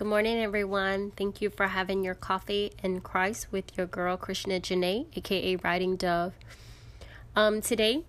Good morning, everyone. Thank you for having your coffee in Christ with your girl, Krishna Janae, aka Riding Dove. Um, today,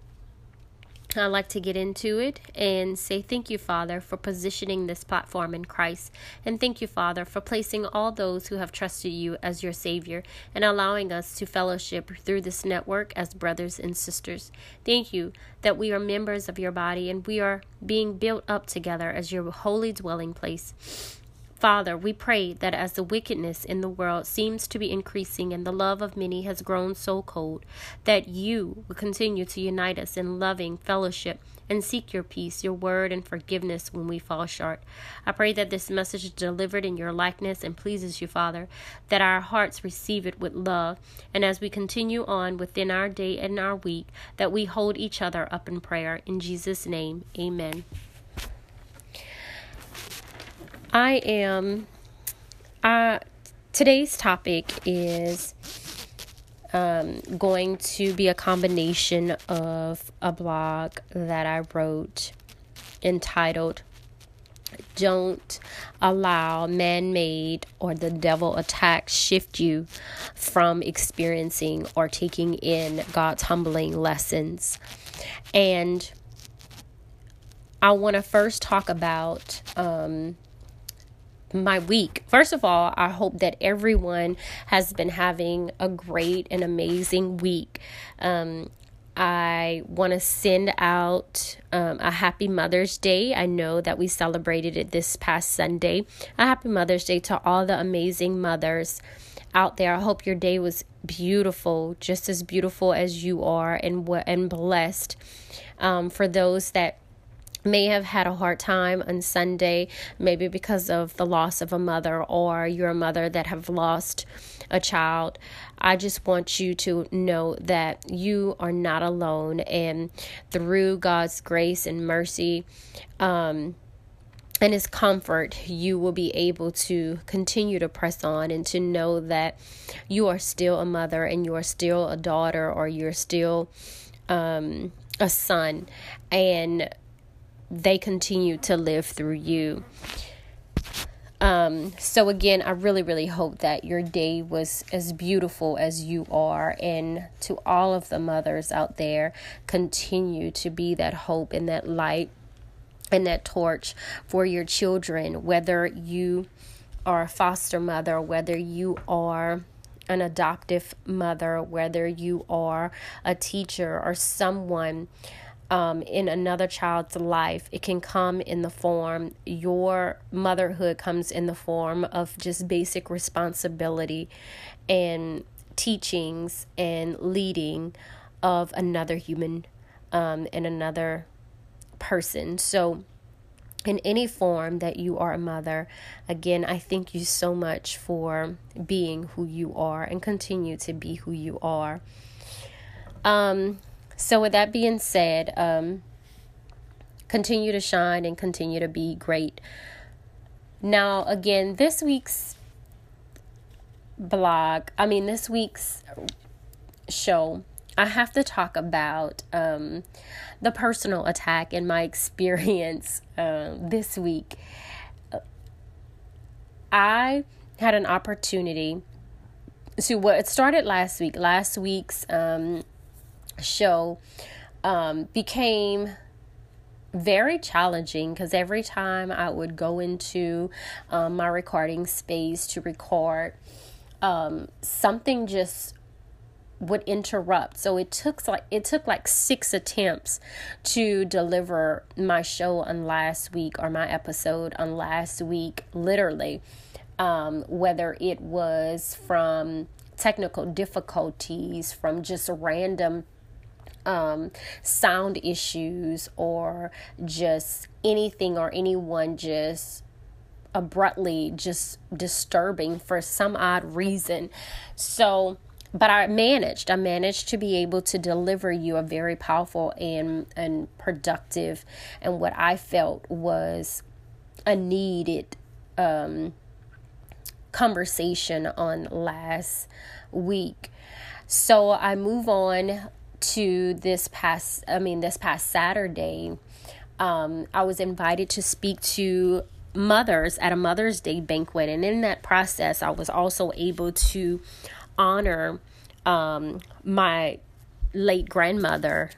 I'd like to get into it and say thank you, Father, for positioning this platform in Christ. And thank you, Father, for placing all those who have trusted you as your Savior and allowing us to fellowship through this network as brothers and sisters. Thank you that we are members of your body and we are being built up together as your holy dwelling place. Father, we pray that as the wickedness in the world seems to be increasing and the love of many has grown so cold, that you will continue to unite us in loving fellowship and seek your peace, your word, and forgiveness when we fall short. I pray that this message is delivered in your likeness and pleases you, Father, that our hearts receive it with love, and as we continue on within our day and our week, that we hold each other up in prayer. In Jesus' name, amen. I am. Uh, today's topic is um, going to be a combination of a blog that I wrote entitled Don't Allow Man Made or the Devil Attacks Shift You from Experiencing or Taking in God's Humbling Lessons. And I want to first talk about. Um, my week. First of all, I hope that everyone has been having a great and amazing week. Um, I want to send out um, a happy Mother's Day. I know that we celebrated it this past Sunday. A happy Mother's Day to all the amazing mothers out there. I hope your day was beautiful, just as beautiful as you are, and and blessed. Um, for those that may have had a hard time on Sunday, maybe because of the loss of a mother or you're a mother that have lost a child. I just want you to know that you are not alone, and through God's grace and mercy, um, and his comfort, you will be able to continue to press on and to know that you are still a mother and you are still a daughter or you're still um, a son. And they continue to live through you. Um, so again, I really, really hope that your day was as beautiful as you are. And to all of the mothers out there, continue to be that hope and that light and that torch for your children, whether you are a foster mother, whether you are an adoptive mother, whether you are a teacher or someone um, in another child's life. It can come in the form, your motherhood comes in the form of just basic responsibility and teachings and leading of another human um, and another person. So, in any form that you are a mother, again, I thank you so much for being who you are and continue to be who you are. Um, so, with that being said, um, continue to shine and continue to be great. Now, again, this week's blog, I mean, this week's show, I have to talk about um, the personal attack in my experience uh, this week. I had an opportunity to what it started last week. Last week's um, show um, became very challenging because every time I would go into um, my recording space to record, um, something just would interrupt. So it took like it took like six attempts to deliver my show on last week or my episode on last week, literally. Um, whether it was from technical difficulties, from just random um, sound issues or just anything or anyone just abruptly just disturbing for some odd reason. So, but I managed. I managed to be able to deliver you a very powerful and and productive and what I felt was a needed um, conversation on last week. So I move on to this past, I mean, this past Saturday, um, I was invited to speak to mothers at a Mother's Day banquet. And in that process, I was also able to honor um, my late grandmother,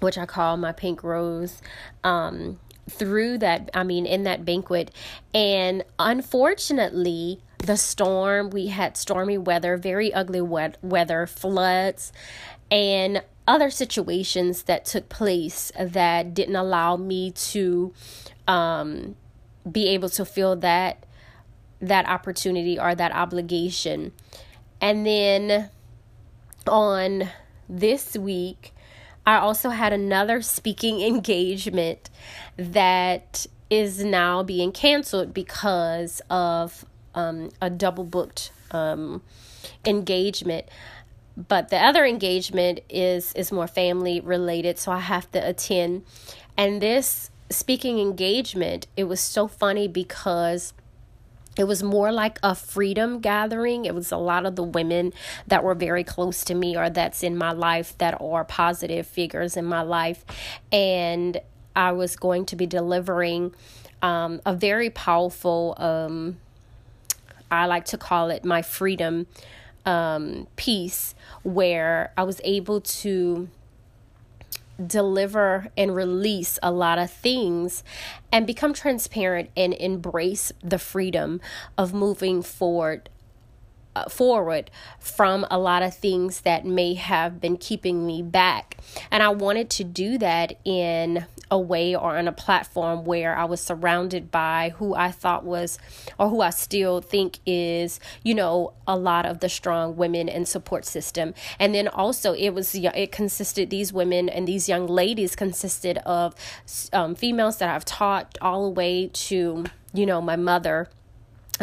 which I call my pink rose. Um, through that, I mean, in that banquet. And unfortunately, the storm, we had stormy weather, very ugly wet weather, floods, and other situations that took place that didn't allow me to um, be able to feel that that opportunity or that obligation. And then on this week, I also had another speaking engagement that is now being canceled because of um, a double booked um, engagement. But the other engagement is is more family related, so I have to attend. And this speaking engagement, it was so funny because it was more like a freedom gathering. It was a lot of the women that were very close to me or that's in my life that are positive figures in my life. And I was going to be delivering um, a very powerful, um, I like to call it my freedom um, piece, where I was able to deliver and release a lot of things and become transparent and embrace the freedom of moving forward forward from a lot of things that may have been keeping me back. And I wanted to do that in a way or on a platform where I was surrounded by who I thought was, or who I still think is, you know, a lot of the strong women and support system. And then also, it was, it consisted, these women and these young ladies consisted of um, females that I've taught all the way to, you know, my mother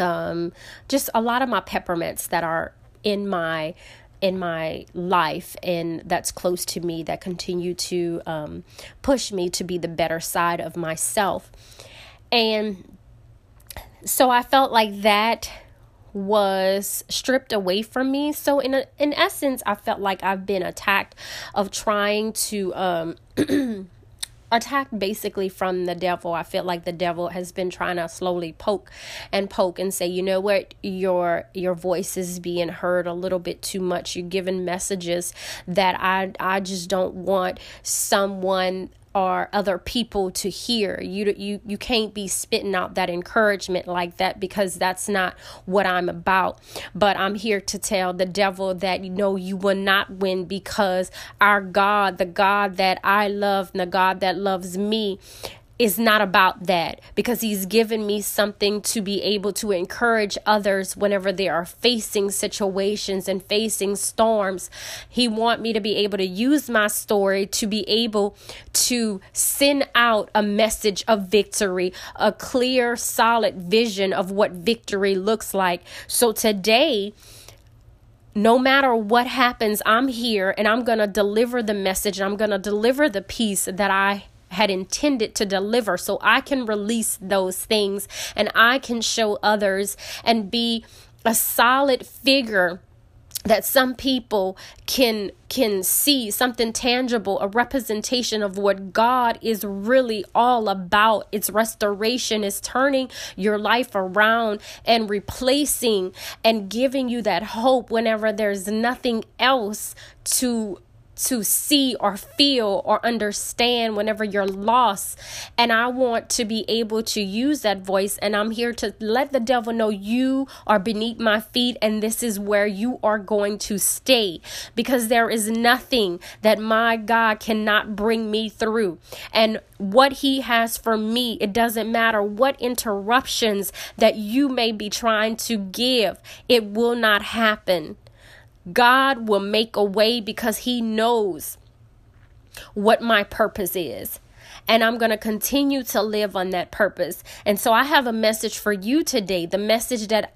um, just a lot of my peppermints that are in my in my life and that's close to me that continue to um, push me to be the better side of myself. And so i felt like that was stripped away from me. So in a, in essence i felt like i've been attacked of trying to um attacked basically from the devil. I feel like the devil has been trying to slowly poke and poke and say, you know what, your your voice is being heard a little bit too much. You're giving messages that I I just don't want someone or other people to hear. You you you can't be spitting out that encouragement like that because that's not what I'm about. But I'm here to tell the devil that you know you will not win because our God, the God that I love, and the God that loves me is not about that because he's given me something to be able to encourage others whenever they are facing situations and facing storms he want me to be able to use my story to be able to send out a message of victory a clear solid vision of what victory looks like so today no matter what happens, I'm here and I'm going to deliver the message. And I'm going to deliver the piece that I had intended to deliver. So I can release those things and I can show others and be a solid figure that some people can can see something tangible a representation of what God is really all about. Its restoration. Is turning your life around and replacing and giving you that hope whenever there's nothing else to to see or feel or understand whenever you're lost. And I want to be able to use that voice. And I'm here to let the devil know you are beneath my feet and this is where you are going to stay because there is nothing that my God cannot bring me through. And what he has for me, it doesn't matter what interruptions that you may be trying to give, it will not happen. God will make a way because He knows what my purpose is. And I'm going to continue to live on that purpose. And so I have a message for you today. The message that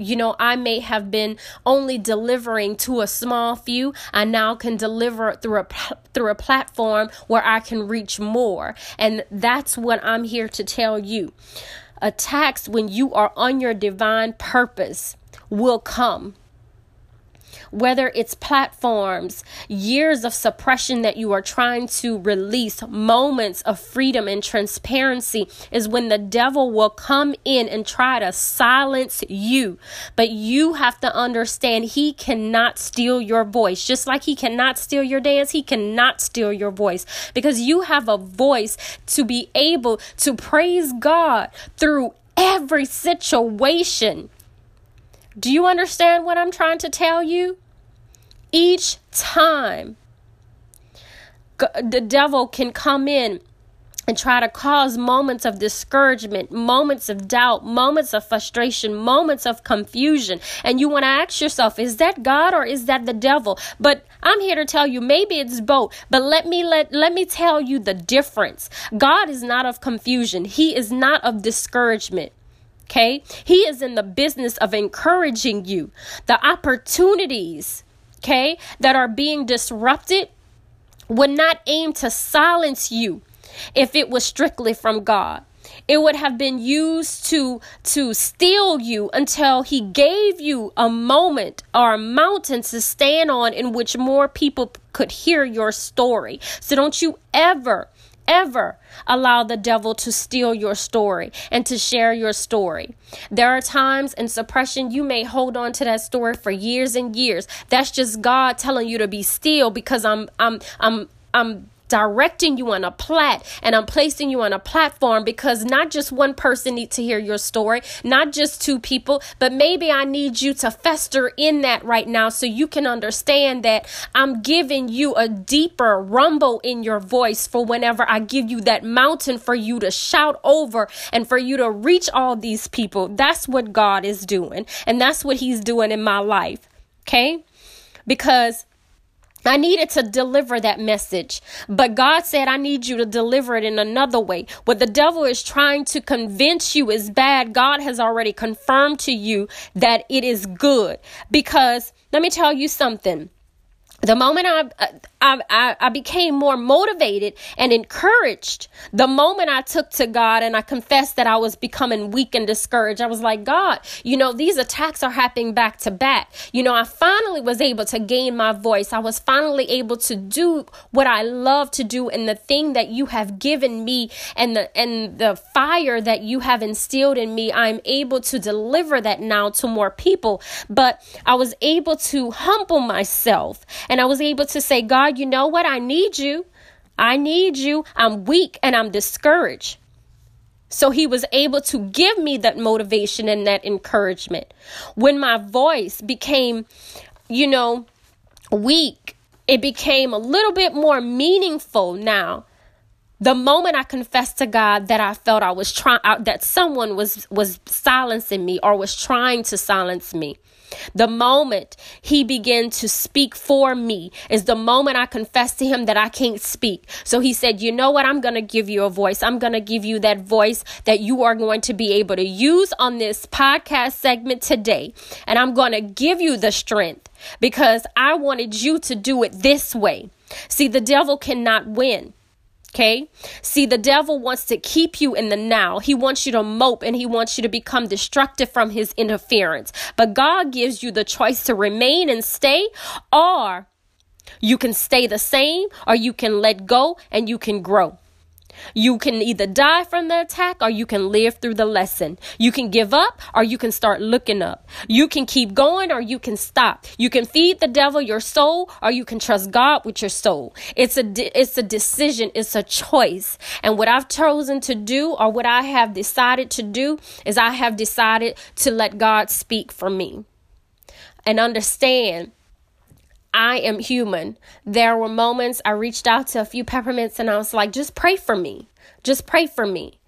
you know, I may have been only delivering to a small few. I now can deliver through a through a platform where I can reach more. And that's what I'm here to tell you. Attacks when you are on your divine purpose will come whether it's platforms, years of suppression that you are trying to release, moments of freedom and transparency, is when the devil will come in and try to silence you. But you have to understand he cannot steal your voice. Just like he cannot steal your dance, he cannot steal your voice because you have a voice to be able to praise God through every situation. Do you understand what I'm trying to tell you? Each time the devil can come in and try to cause moments of discouragement, moments of doubt, moments of frustration, moments of confusion. And you want to ask yourself, is that God or is that the devil? But I'm here to tell you maybe it's both. But let me let let me tell you the difference. God is not of confusion. He is not of discouragement. Okay? He is in the business of encouraging you. The opportunities, okay, that are being disrupted would not aim to silence you if it was strictly from God. It would have been used to to steal you until he gave you a moment or a mountain to stand on in which more people could hear your story. So don't you ever ever allow the devil to steal your story and to share your story. There are times in suppression you may hold on to that story for years and years. That's just God telling you to be still because I'm I'm I'm I'm directing you on a plat and I'm placing you on a platform because not just one person needs to hear your story, not just two people, but maybe I need you to fester in that right now so you can understand that I'm giving you a deeper rumble in your voice for whenever I give you that mountain for you to shout over and for you to reach all these people. That's what God is doing and that's what he's doing in my life. Okay? Because I needed to deliver that message, but God said, I need you to deliver it in another way. What the devil is trying to convince you is bad, God has already confirmed to you that it is good. Because let me tell you something the moment I, uh, I, I, became more motivated and encouraged, the moment I took to God and I confessed that I was becoming weak and discouraged, I was like, God, you know, these attacks are happening back to back. You know, I finally was able to gain my voice. I was finally able to do what I love to do and the thing that you have given me and the, and the fire that you have instilled in me. I'm able to deliver that now to more people. But I was able to humble myself and I was able to say, God, you know what? I need you. I need you. I'm weak and I'm discouraged. So he was able to give me that motivation and that encouragement. When my voice became, you know, weak, it became a little bit more meaningful now. The moment I confessed to God that I felt I was trying that someone was was silencing me or was trying to silence me. The moment he began to speak for me is the moment I confessed to him that I can't speak. So he said, You know what? I'm going to give you a voice. I'm going to give you that voice that you are going to be able to use on this podcast segment today. And I'm going to give you the strength because I wanted you to do it this way. See, the devil cannot win. Okay. See, the devil wants to keep you in the now. He wants you to mope and he wants you to become destructive from his interference. But God gives you the choice to remain and stay, or you can stay the same, or you can let go and you can grow. You can either die from the attack or you can live through the lesson. You can give up or you can start looking up. You can keep going or you can stop. You can feed the devil your soul or you can trust God with your soul. It's a de- it's a decision, it's a choice. And what I've chosen to do or what I have decided to do is I have decided to let God speak for me. And understand I am human. There were moments I reached out to a few peppermints and I was like, just pray for me. Just pray for me.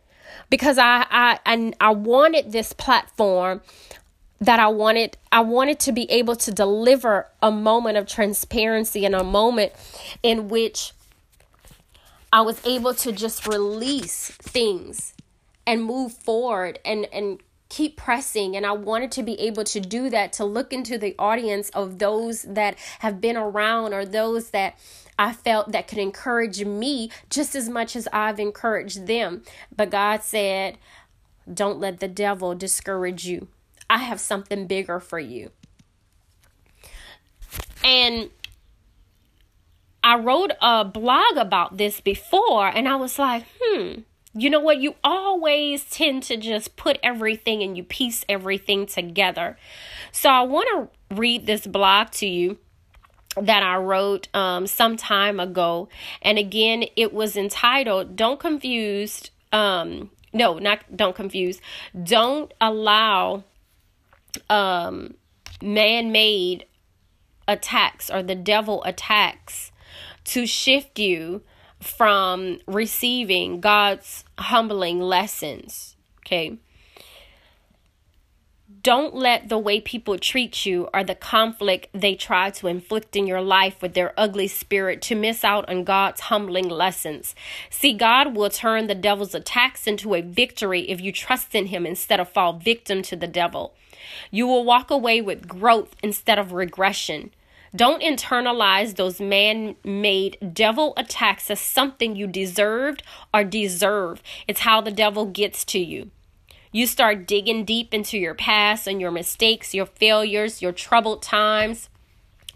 Because I I I, I wanted this platform that I wanted I wanted to be able to deliver a moment of transparency and a moment in which I was able to just release things and move forward and and keep pressing and I wanted to be able to do that to look into the audience of those that have been around or those that I felt that could encourage me just as much as I've encouraged them. But God said, Don't let the devil discourage you. I have something bigger for you. And I wrote a blog about this before, and I was like, hmm, you know what? You always tend to just put everything and you piece everything together. So I want to read this blog to you that I wrote um, some time ago. And again, it was entitled Don't Confuse, um, no, not Don't Confuse, Don't Allow um, Man Made Attacks or the Devil Attacks to shift you from receiving God's humbling lessons. Okay. Don't let the way people treat you or the conflict they try to inflict in your life with their ugly spirit to miss out on God's humbling lessons. See, God will turn the devil's attacks into a victory if you trust in Him instead of fall victim to the devil. You will walk away with growth instead of regression. Don't internalize those man made devil attacks as something you deserved or deserve. It's how the devil gets to you. You start digging deep into your past and your mistakes, your failures, your troubled times,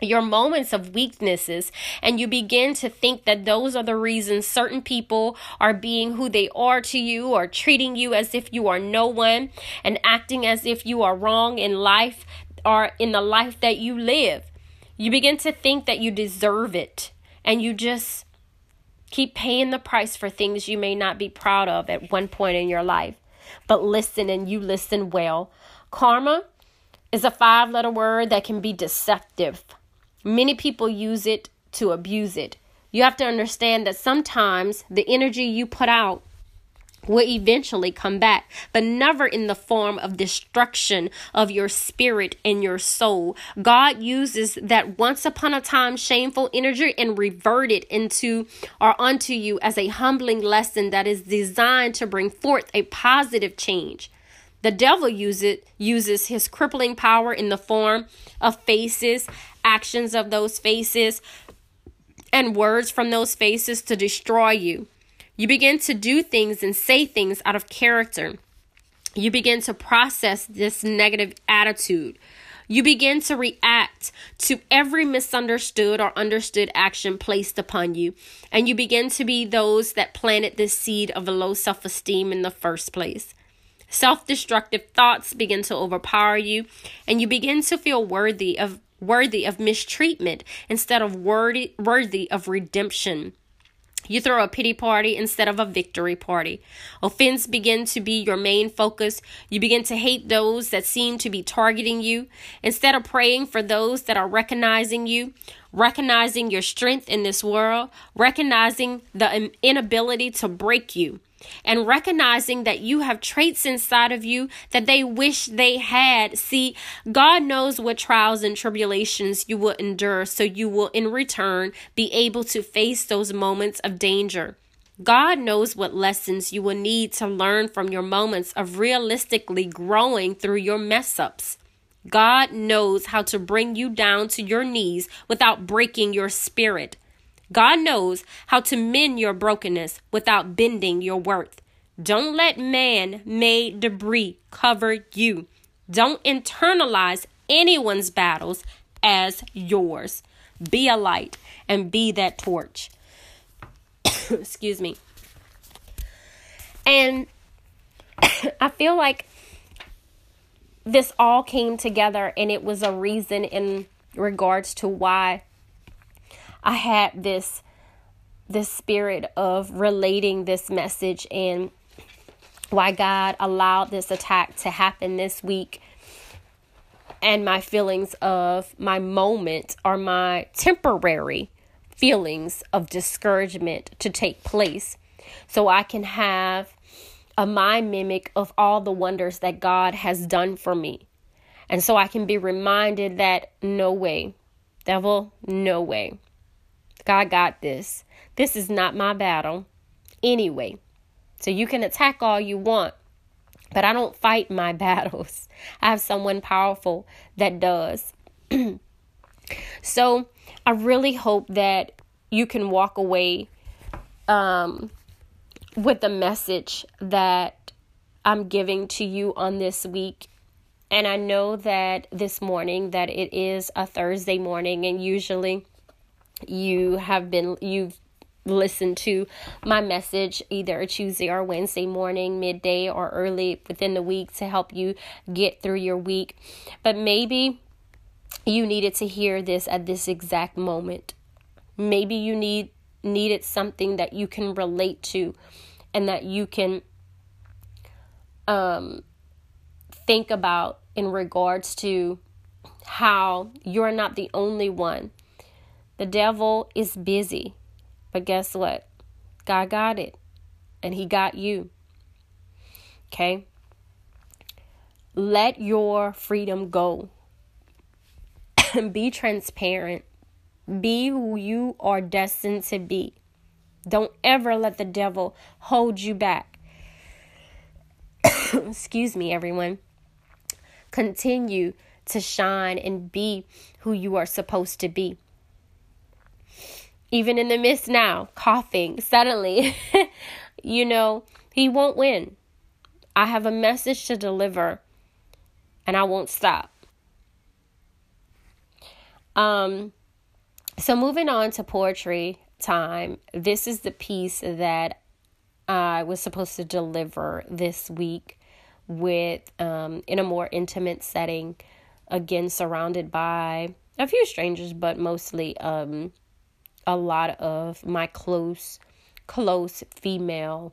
your moments of weaknesses, and you begin to think that those are the reasons certain people are being who they are to you or treating you as if you are no one and acting as if you are wrong in life or in the life that you live. You begin to think that you deserve it and you just keep paying the price for things you may not be proud of at one point in your life but listen and you listen well. Karma is a five letter word that can be deceptive. Many people use it to abuse it. You have to understand that sometimes the energy you put out will eventually come back, but never in the form of destruction of your spirit and your soul. God uses that once upon a time shameful energy and revert it into or unto you as a humbling lesson that is designed to bring forth a positive change. The devil uses uses his crippling power in the form of faces, actions of those faces, and words from those faces to destroy you. You begin to do things and say things out of character. You begin to process this negative attitude. You begin to react to every misunderstood or understood action placed upon you. And you begin to be those that planted the seed of a low self esteem in the first place. Self destructive thoughts begin to overpower you, and you begin to feel worthy of worthy of mistreatment instead of worthy worthy of redemption. You throw a pity party instead of a victory party. Offense begin to be your main focus. You begin to hate those that seem to be targeting you. Instead of praying for those that are recognizing you, recognizing your strength in this world, recognizing the inability to break you and recognizing that you have traits inside of you that they wish they had. See, God knows what trials and tribulations you will endure, so you will in return be able to face those moments of danger. God knows what lessons you will need to learn from your moments of realistically growing through your mess ups. God knows how to bring you down to your knees without breaking your spirit. God knows how to mend your brokenness without bending your worth. Don't let man made debris cover you. Don't internalize anyone's battles as yours. Be a light and be that torch. Excuse me. And I feel like this all came together and it was a reason in regards to why I had this this spirit of relating this message and why God allowed this attack to happen this week and my feelings of my moment or my temporary feelings of discouragement to take place so I can have a mind mimic of all the wonders that God has done for me. And so I can be reminded that no way, devil, no way. God got this. This is not my battle anyway. So you can attack all you want, but I don't fight my battles. I have someone powerful that does. so I really hope that you can walk away um, with the message that I'm giving to you on this week and I know that this morning that it is a Thursday morning and usually you have been you've listened to my message either Tuesday or Wednesday morning, midday or early within the week to help you get through your week. But maybe you needed to hear this at this exact moment. Maybe you need needed something that you can relate to and that you can um think about in regards to how you're not the only one. The devil is busy, but guess what? God got it, and He got you. Okay? Let your freedom go. be transparent. Be who you are destined to be. Don't ever let the devil hold you back. Excuse me, everyone continue to shine and be who you are supposed to be. Even in the midst now, coughing suddenly, you know, he won't win. I have a message to deliver and I won't stop. Um so moving on to poetry time. This is the piece that I was supposed to deliver this week with um, in a more intimate setting, again surrounded by a few strangers, but mostly um, a lot of my close, close female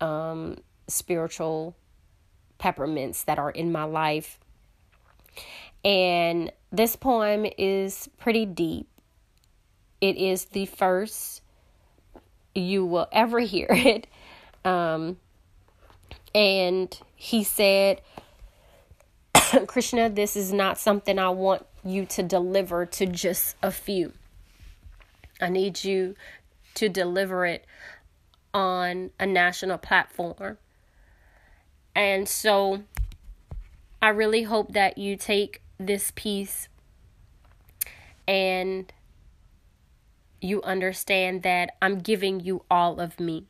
um, spiritual peppermints that are in my life. And this poem is pretty deep. It is the first you will ever hear it. Um, and he said, Krishna, this is not something I want you to deliver to just a few. I need you to deliver it on a national platform. And so I really hope that you take this piece and you understand that I'm giving you all of me.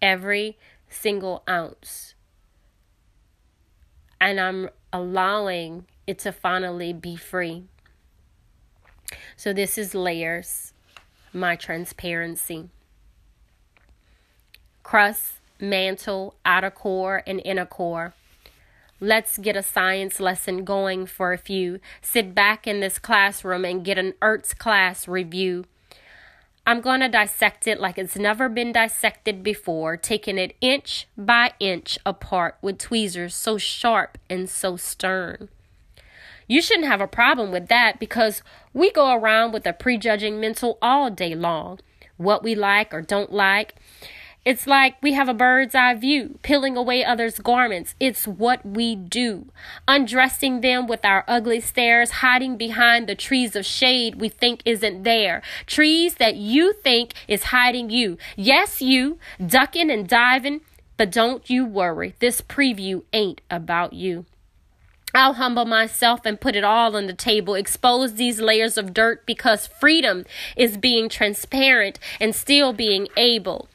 Every single ounce. And I'm allowing it to finally be free. So, this is layers, my transparency. Crust, mantle, outer core, and inner core. Let's get a science lesson going for a few. Sit back in this classroom and get an Earth's class review. I'm going to dissect it like it's never been dissected before, taking it inch by inch apart with tweezers so sharp and so stern. You shouldn't have a problem with that because we go around with a prejudging mental all day long. What we like or don't like, it's like we have a bird's eye view, peeling away others' garments. It's what we do. Undressing them with our ugly stares, hiding behind the trees of shade we think isn't there. Trees that you think is hiding you. Yes, you, ducking and diving, but don't you worry. This preview ain't about you. I'll humble myself and put it all on the table, expose these layers of dirt because freedom is being transparent and still being able.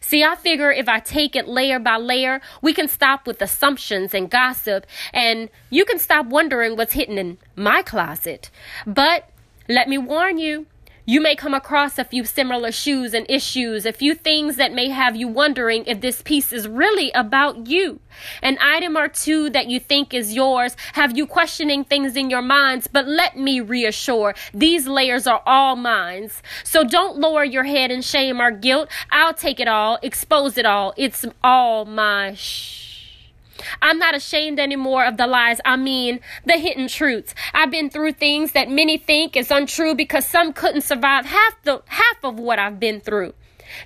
See, I figure if I take it layer by layer, we can stop with assumptions and gossip, and you can stop wondering what's hidden in my closet. But let me warn you, you may come across a few similar shoes and issues, a few things that may have you wondering if this piece is really about you. An item or two that you think is yours have you questioning things in your minds, but let me reassure these layers are all mine. So don't lower your head in shame or guilt. I'll take it all, expose it all. It's all my shh. I'm not ashamed anymore of the lies. I mean, the hidden truths. I've been through things that many think is untrue because some couldn't survive half the half of what I've been through.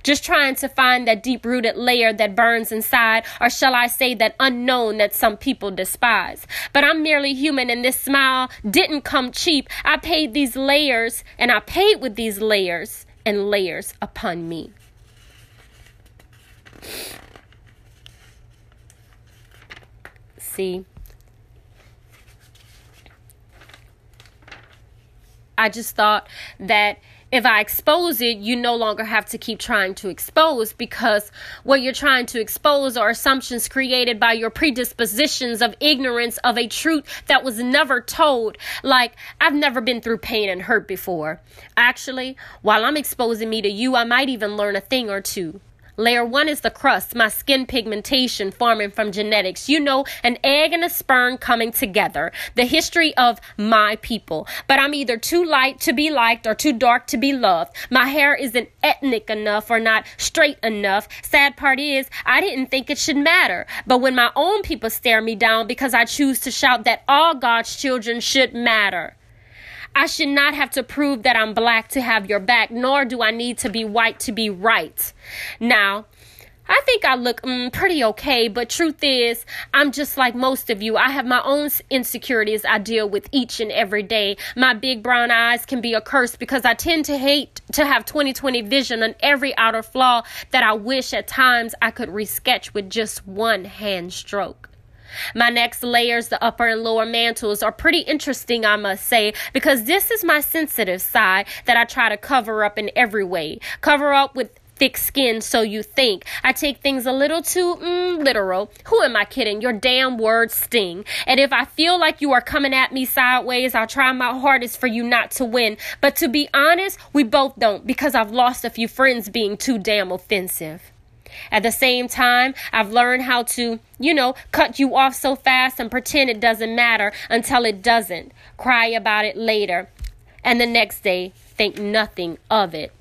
Just trying to find that deep rooted layer that burns inside, or shall I say that unknown that some people despise. But I'm merely human, and this smile didn't come cheap. I paid these layers, and I paid with these layers and layers upon me. See. I just thought that if I expose it, you no longer have to keep trying to expose because what you're trying to expose are assumptions created by your predispositions of ignorance of a truth that was never told. Like, I've never been through pain and hurt before. Actually, while I'm exposing me to you, I might even learn a thing or two. Layer one is the crust, my skin pigmentation forming from genetics. You know, an egg and a sperm coming together. The history of my people. But I'm either too light to be liked or too dark to be loved. My hair isn't ethnic enough or not straight enough. Sad part is, I didn't think it should matter. But when my own people stare me down because I choose to shout that all God's children should matter. I should not have to prove that I'm black to have your back, nor do I need to be white to be right. Now, I think I look mm, pretty okay, but truth is, I'm just like most of you. I have my own insecurities I deal with each and every day. My big brown eyes can be a curse because I tend to hate to have 20/20 vision on every outer flaw that I wish at times I could resketch with just one hand stroke. My next layers, the upper and lower mantles, are pretty interesting, I must say, because this is my sensitive side that I try to cover up in every way. Cover up with thick skin, so you think. I take things a little too mm, literal. Who am I kidding? Your damn words sting. And if I feel like you are coming at me sideways, I'll try my hardest for you not to win. But to be honest, we both don't because I've lost a few friends being too damn offensive. At the same time, I've learned how to, you know, cut you off so fast and pretend it doesn't matter until it doesn't. Cry about it later. And the next day, think nothing of it.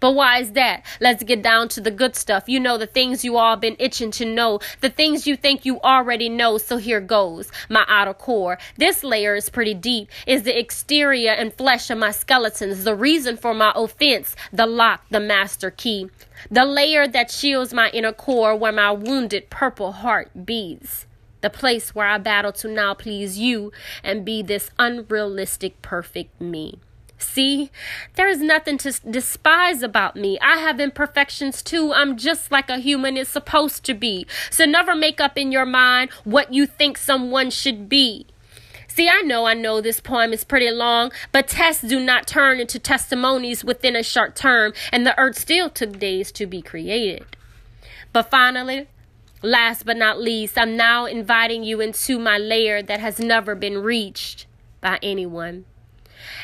But why is that? Let's get down to the good stuff. You know, the things you all been itching to know, the things you think you already know. So here goes my outer core. This layer is pretty deep, is the exterior and flesh of my skeletons, the reason for my offense, the lock, the master key, the layer that shields my inner core where my wounded purple heart beats the place where I battle to now please you and be this unrealistic perfect me. See, there is nothing to despise about me. I have imperfections too. I'm just like a human is supposed to be. So never make up in your mind what you think someone should be. See, I know, I know this poem is pretty long, but tests do not turn into testimonies within a short term, and the earth still took days to be created. But finally, last but not least, I'm now inviting you into my layer that has never been reached by anyone.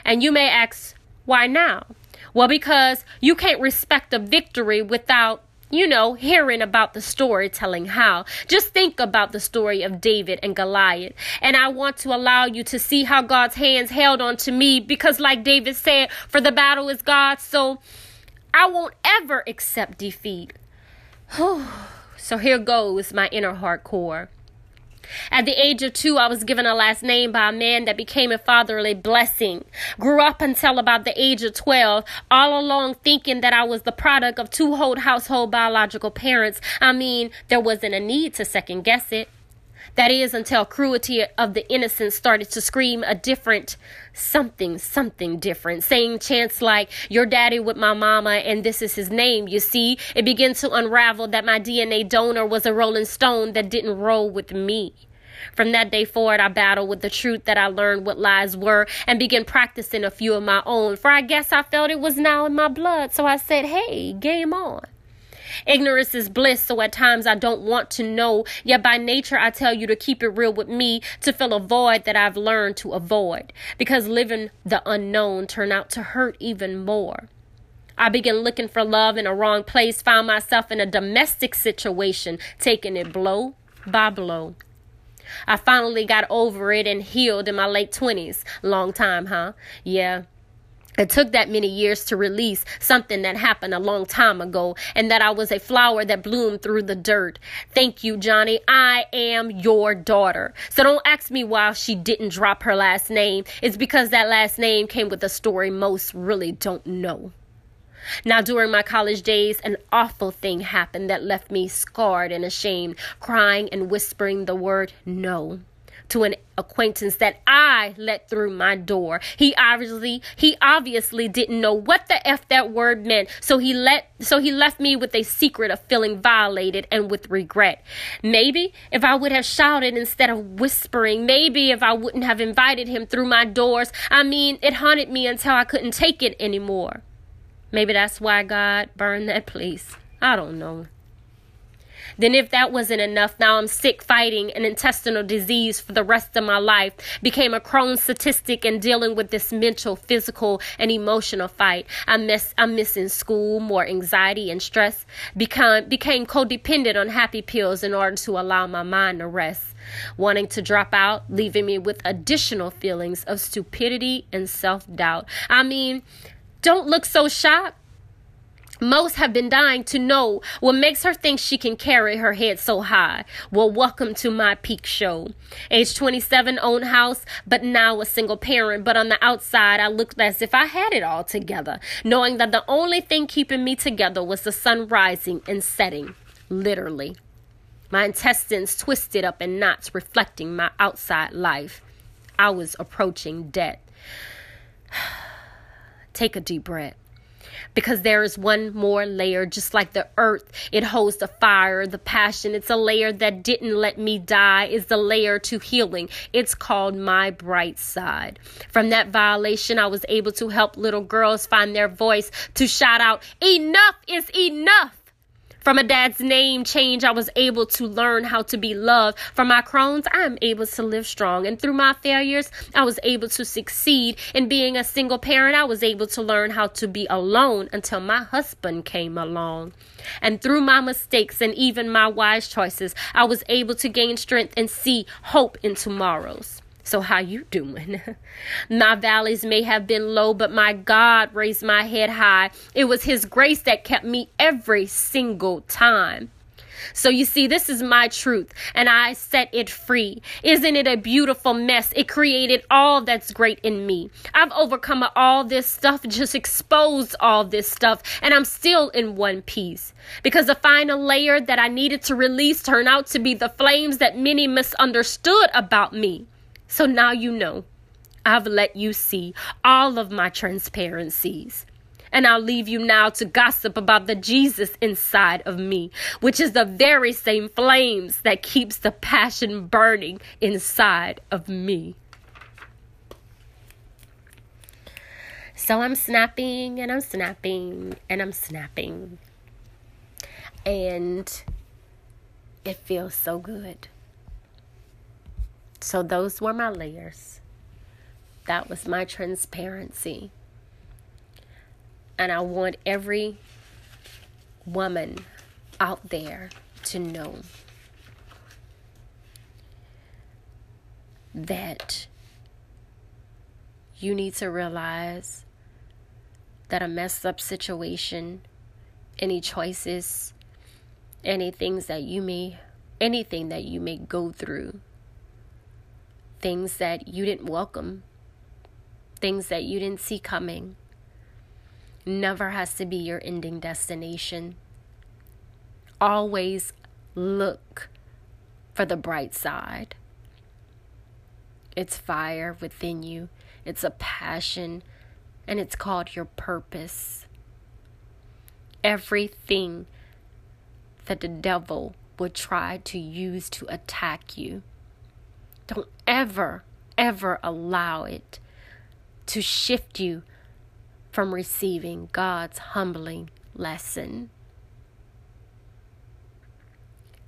And you may ask, why now? Well, because you can't respect a victory without you know, hearing about the storytelling how. Just think about the story of David and Goliath. And I want to allow you to see how God's hands held on to me because, like David said, for the battle is God. So I won't ever accept defeat. so here goes my inner heart core. At the age of two, I was given a last name by a man that became a fatherly blessing. Grew up until about the age of 12, all along thinking that I was the product of two whole household biological parents. I mean, there wasn't a need to second guess it. That is until cruelty of the innocent started to scream a different something, something different, saying chants like, Your daddy with my mama, and this is his name. You see, it began to unravel that my DNA donor was a rolling stone that didn't roll with me. From that day forward, I battled with the truth that I learned what lies were and began practicing a few of my own. For I guess I felt it was now in my blood. So I said, Hey, game on. Ignorance is bliss, so at times I don't want to know. Yet by nature, I tell you to keep it real with me, to fill a void that I've learned to avoid. Because living the unknown turned out to hurt even more. I began looking for love in a wrong place, found myself in a domestic situation, taking it blow by blow. I finally got over it and healed in my late 20s. Long time, huh? Yeah, it took that many years to release something that happened a long time ago and that I was a flower that bloomed through the dirt. Thank you, Johnny. I am your daughter. So don't ask me why she didn't drop her last name. It's because that last name came with a story most really don't know. Now, during my college days, an awful thing happened that left me scarred and ashamed, crying and whispering the word no to an acquaintance that I let through my door. He obviously he obviously didn't know what the f that word meant. So he let so he left me with a secret of feeling violated and with regret. Maybe if I would have shouted instead of whispering, maybe if I wouldn't have invited him through my doors. I mean, it haunted me until I couldn't take it anymore. Maybe that's why God burned that place. I don't know. Then, if that wasn't enough, now I'm sick fighting an intestinal disease for the rest of my life. Became a Crohn's statistic and dealing with this mental, physical, and emotional fight. I miss, I'm missing school, more anxiety and stress. Become, became codependent on happy pills in order to allow my mind to rest. Wanting to drop out, leaving me with additional feelings of stupidity and self doubt. I mean, don't look so shocked. Most have been dying to know what makes her think she can carry her head so high. Well, welcome to my peak show. Age 27, own house, but now a single parent. But on the outside, I looked as if I had it all together, knowing that the only thing keeping me together was the sun rising and setting, literally. My intestines twisted up in knots, reflecting my outside life. I was approaching death. Take a deep breath because there is one more layer, just like the earth. It holds the fire, the passion. It's a layer that didn't let me die, is the layer to healing. It's called my bright side. From that violation, I was able to help little girls find their voice to shout out, Enough is enough. From a dad's name change, I was able to learn how to be loved. From my Crohn's, I am able to live strong. And through my failures, I was able to succeed. In being a single parent, I was able to learn how to be alone until my husband came along. And through my mistakes and even my wise choices, I was able to gain strength and see hope in tomorrows. So how you doing? my valleys may have been low, but my God raised my head high. It was his grace that kept me every single time. So you see, this is my truth, and I set it free. Isn't it a beautiful mess? It created all that's great in me. I've overcome all this stuff, just exposed all this stuff, and I'm still in one piece. Because the final layer that I needed to release turned out to be the flames that many misunderstood about me. So now you know. I've let you see all of my transparencies. And I'll leave you now to gossip about the Jesus inside of me, which is the very same flames that keeps the passion burning inside of me. So I'm snapping and I'm snapping and I'm snapping. And it feels so good. So those were my layers. That was my transparency. And I want every woman out there to know that you need to realize that a messed up situation, any choices, any things that you may, anything that you may go through things that you didn't welcome, things that you didn't see coming, never has to be your ending destination. Always look for the bright side. It's fire within you, it's a passion, and it's called your purpose. Everything that the devil would try to use to attack you don't ever, ever allow it to shift you from receiving God's humbling lesson.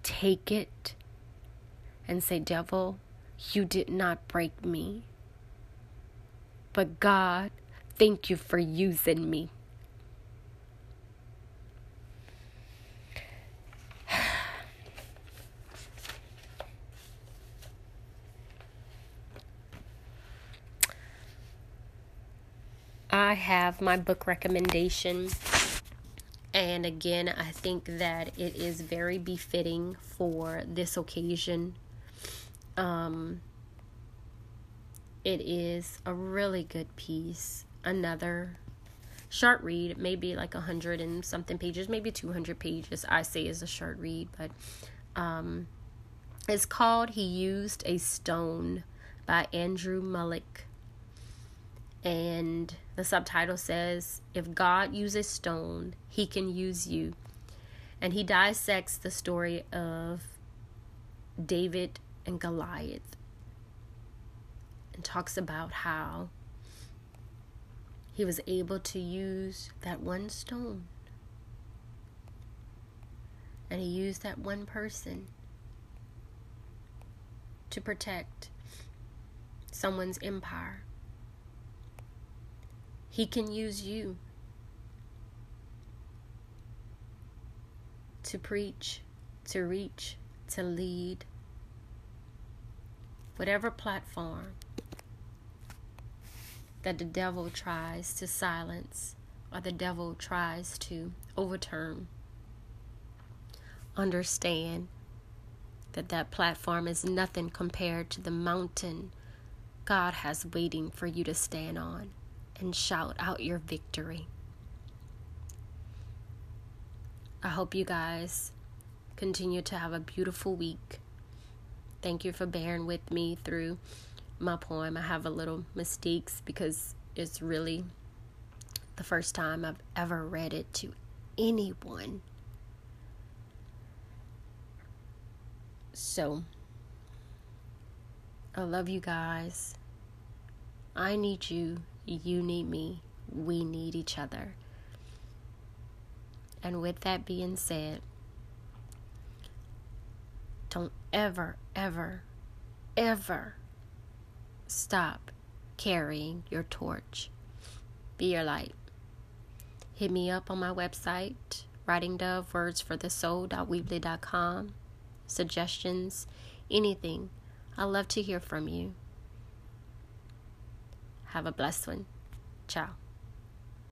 Take it and say, Devil, you did not break me. But God, thank you for using me. I have my book recommendation. And again, I think that it is very befitting for this occasion. Um, it is a really good piece. Another short read, maybe like a hundred and something pages, maybe 200 pages, I say is a short read, but um, It's called He Used a Stone by Andrew Mullick. And the subtitle says, If God uses stone, He can use you. And he dissects the story of David and Goliath and talks about how he was able to use that one stone. And he used that one person to protect someone's empire. He can use you to preach, to reach, to lead. Whatever platform that the devil tries to silence or the devil tries to overturn. Understand that that platform is nothing compared to the mountain God has waiting for you to stand on and shout out your victory. I hope you guys continue to have a beautiful week. Thank you for bearing with me through my poem. I have a little mistakes because it's really the first time I've ever read it to anyone. So, I love you guys. I need you. You need me. We need each other. And with that being said, don't ever, ever, ever stop carrying your torch. Be your light. Hit me up on my website, Writing Dove Words for the Soul.weebly.com. Suggestions, anything. I love to hear from you. Have a blessed one. Ciao.